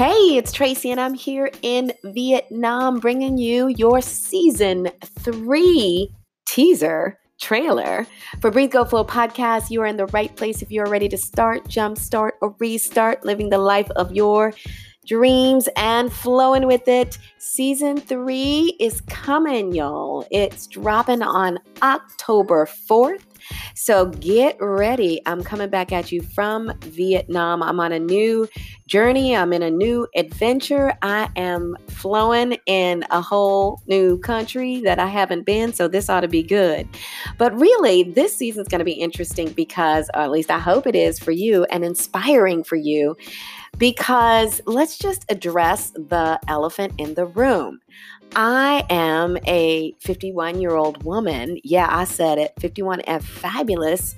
Hey, it's Tracy, and I'm here in Vietnam bringing you your season three teaser trailer for Breathe Go Flow podcast. You are in the right place if you are ready to start, jump, start, or restart living the life of your dreams and flowing with it. Season three is coming, y'all. It's dropping on October 4th. So get ready. I'm coming back at you from Vietnam. I'm on a new journey. I'm in a new adventure. I am flowing in a whole new country that I haven't been. So this ought to be good. But really, this season is going to be interesting because, or at least I hope it is for you and inspiring for you because let's just address the elephant in the room. I am a 51 year old woman. Yeah, I said it 51 and fabulous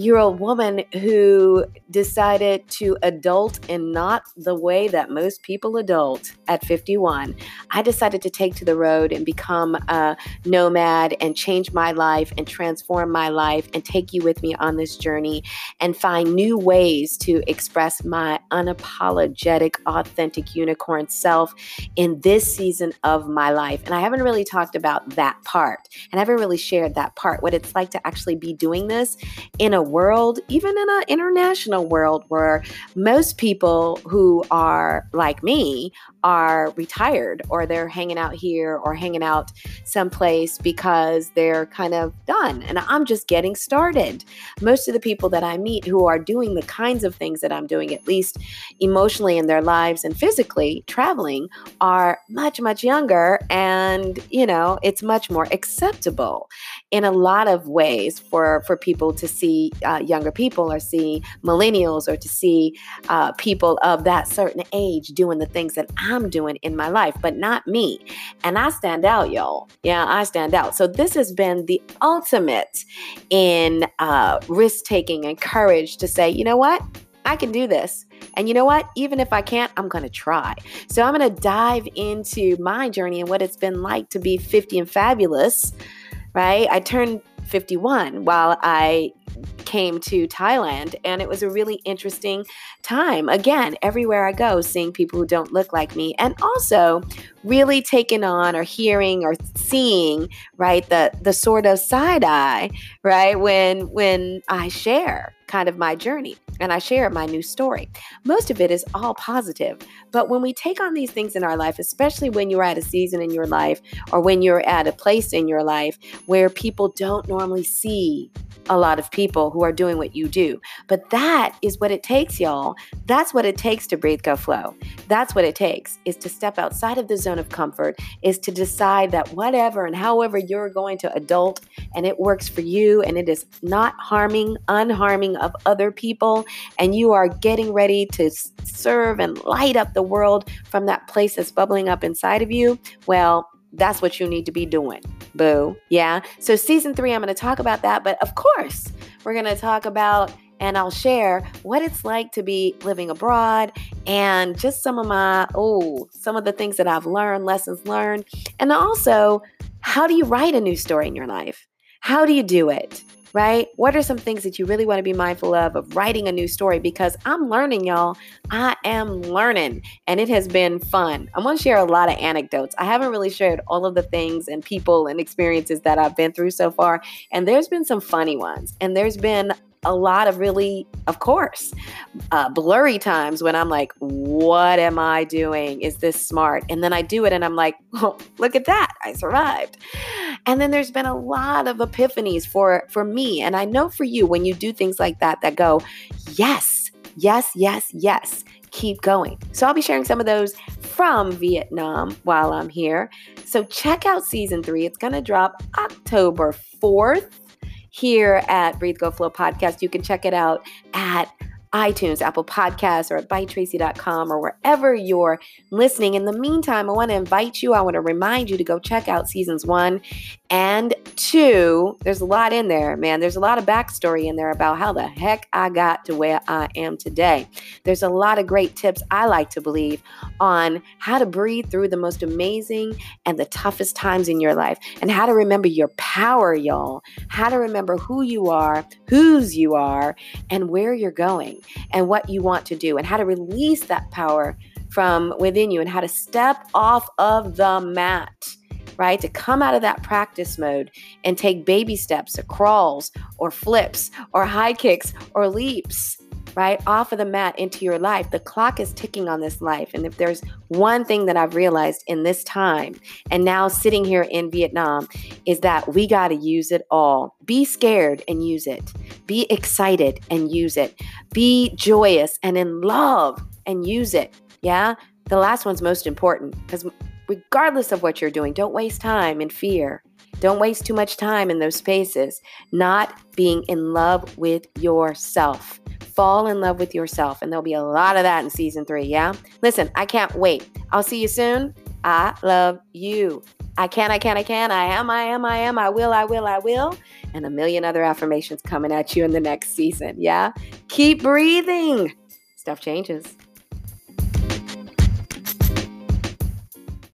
year old woman who decided to adult in not the way that most people adult at 51. I decided to take to the road and become a nomad and change my life and transform my life and take you with me on this journey and find new ways to express my unapologetic, authentic unicorn self in this season of my life. And I haven't really talked about that part and I haven't really shared that part, what it's like to actually be doing this in a world, even in an international world where most people who are like me are retired or they're hanging out here or hanging out someplace because they're kind of done. And I'm just getting started. Most of the people that I meet who are doing the kinds of things that I'm doing, at least emotionally in their lives and physically traveling, are much, much younger. And, you know, it's much more acceptable in a lot of ways for, for people to see uh, younger people or see millennials or to see uh, people of that certain age doing the things that I'm doing in my life, but not me. And I stand out, y'all. Yeah, I stand out. So this has been the ultimate in uh, risk taking and courage to say, you know what? I can do this. And you know what? Even if I can't, I'm going to try. So I'm going to dive into my journey and what it's been like to be 50 and fabulous, right? I turned 51 while I came to Thailand. And it was a really interesting time. Again, everywhere I go, seeing people who don't look like me, and also really taking on or hearing or seeing, right, the the sort of side eye, right, when when I share kind of my journey and I share my new story. Most of it is all positive. But when we take on these things in our life, especially when you're at a season in your life or when you're at a place in your life where people don't normally see a lot of people who are doing what you do. But that is what it takes, y'all. That's what it takes to breathe, go, flow. That's what it takes is to step outside of the zone of comfort, is to decide that whatever and however you're going to adult and it works for you and it is not harming, unharming of other people, and you are getting ready to serve and light up the world from that place that's bubbling up inside of you, well, that's what you need to be doing. Boo. Yeah. So, season three, I'm going to talk about that. But of course, we're going to talk about and I'll share what it's like to be living abroad and just some of my, oh, some of the things that I've learned, lessons learned. And also, how do you write a new story in your life? How do you do it? Right? What are some things that you really want to be mindful of of writing a new story? Because I'm learning, y'all. I am learning, and it has been fun. I'm going to share a lot of anecdotes. I haven't really shared all of the things and people and experiences that I've been through so far, and there's been some funny ones, and there's been a lot of really, of course, uh, blurry times when I'm like, what am I doing? Is this smart? And then I do it and I'm like, look at that. I survived. And then there's been a lot of epiphanies for, for me. And I know for you, when you do things like that, that go, yes, yes, yes, yes, keep going. So I'll be sharing some of those from Vietnam while I'm here. So check out season three. It's going to drop October 4th here at Breathe Go Flow podcast. You can check it out at iTunes, Apple Podcasts, or at bytracy.com or wherever you're listening. In the meantime, I want to invite you, I want to remind you to go check out seasons one and two. There's a lot in there, man. There's a lot of backstory in there about how the heck I got to where I am today. There's a lot of great tips, I like to believe, on how to breathe through the most amazing and the toughest times in your life and how to remember your power, y'all. How to remember who you are, whose you are, and where you're going and what you want to do, and how to release that power from within you and how to step off of the mat right? To come out of that practice mode and take baby steps or crawls or flips or high kicks or leaps, right? Off of the mat into your life. The clock is ticking on this life. And if there's one thing that I've realized in this time and now sitting here in Vietnam is that we got to use it all. Be scared and use it. Be excited and use it. Be joyous and in love and use it. Yeah. The last one's most important because regardless of what you're doing. Don't waste time in fear. Don't waste too much time in those spaces. Not being in love with yourself. Fall in love with yourself. And there'll be a lot of that in season three. Yeah. Listen, I can't wait. I'll see you soon. I love you. I can, I can, I can. I am, I am, I am. I will, I will, I will. And a million other affirmations coming at you in the next season. Yeah. Keep breathing. Stuff changes.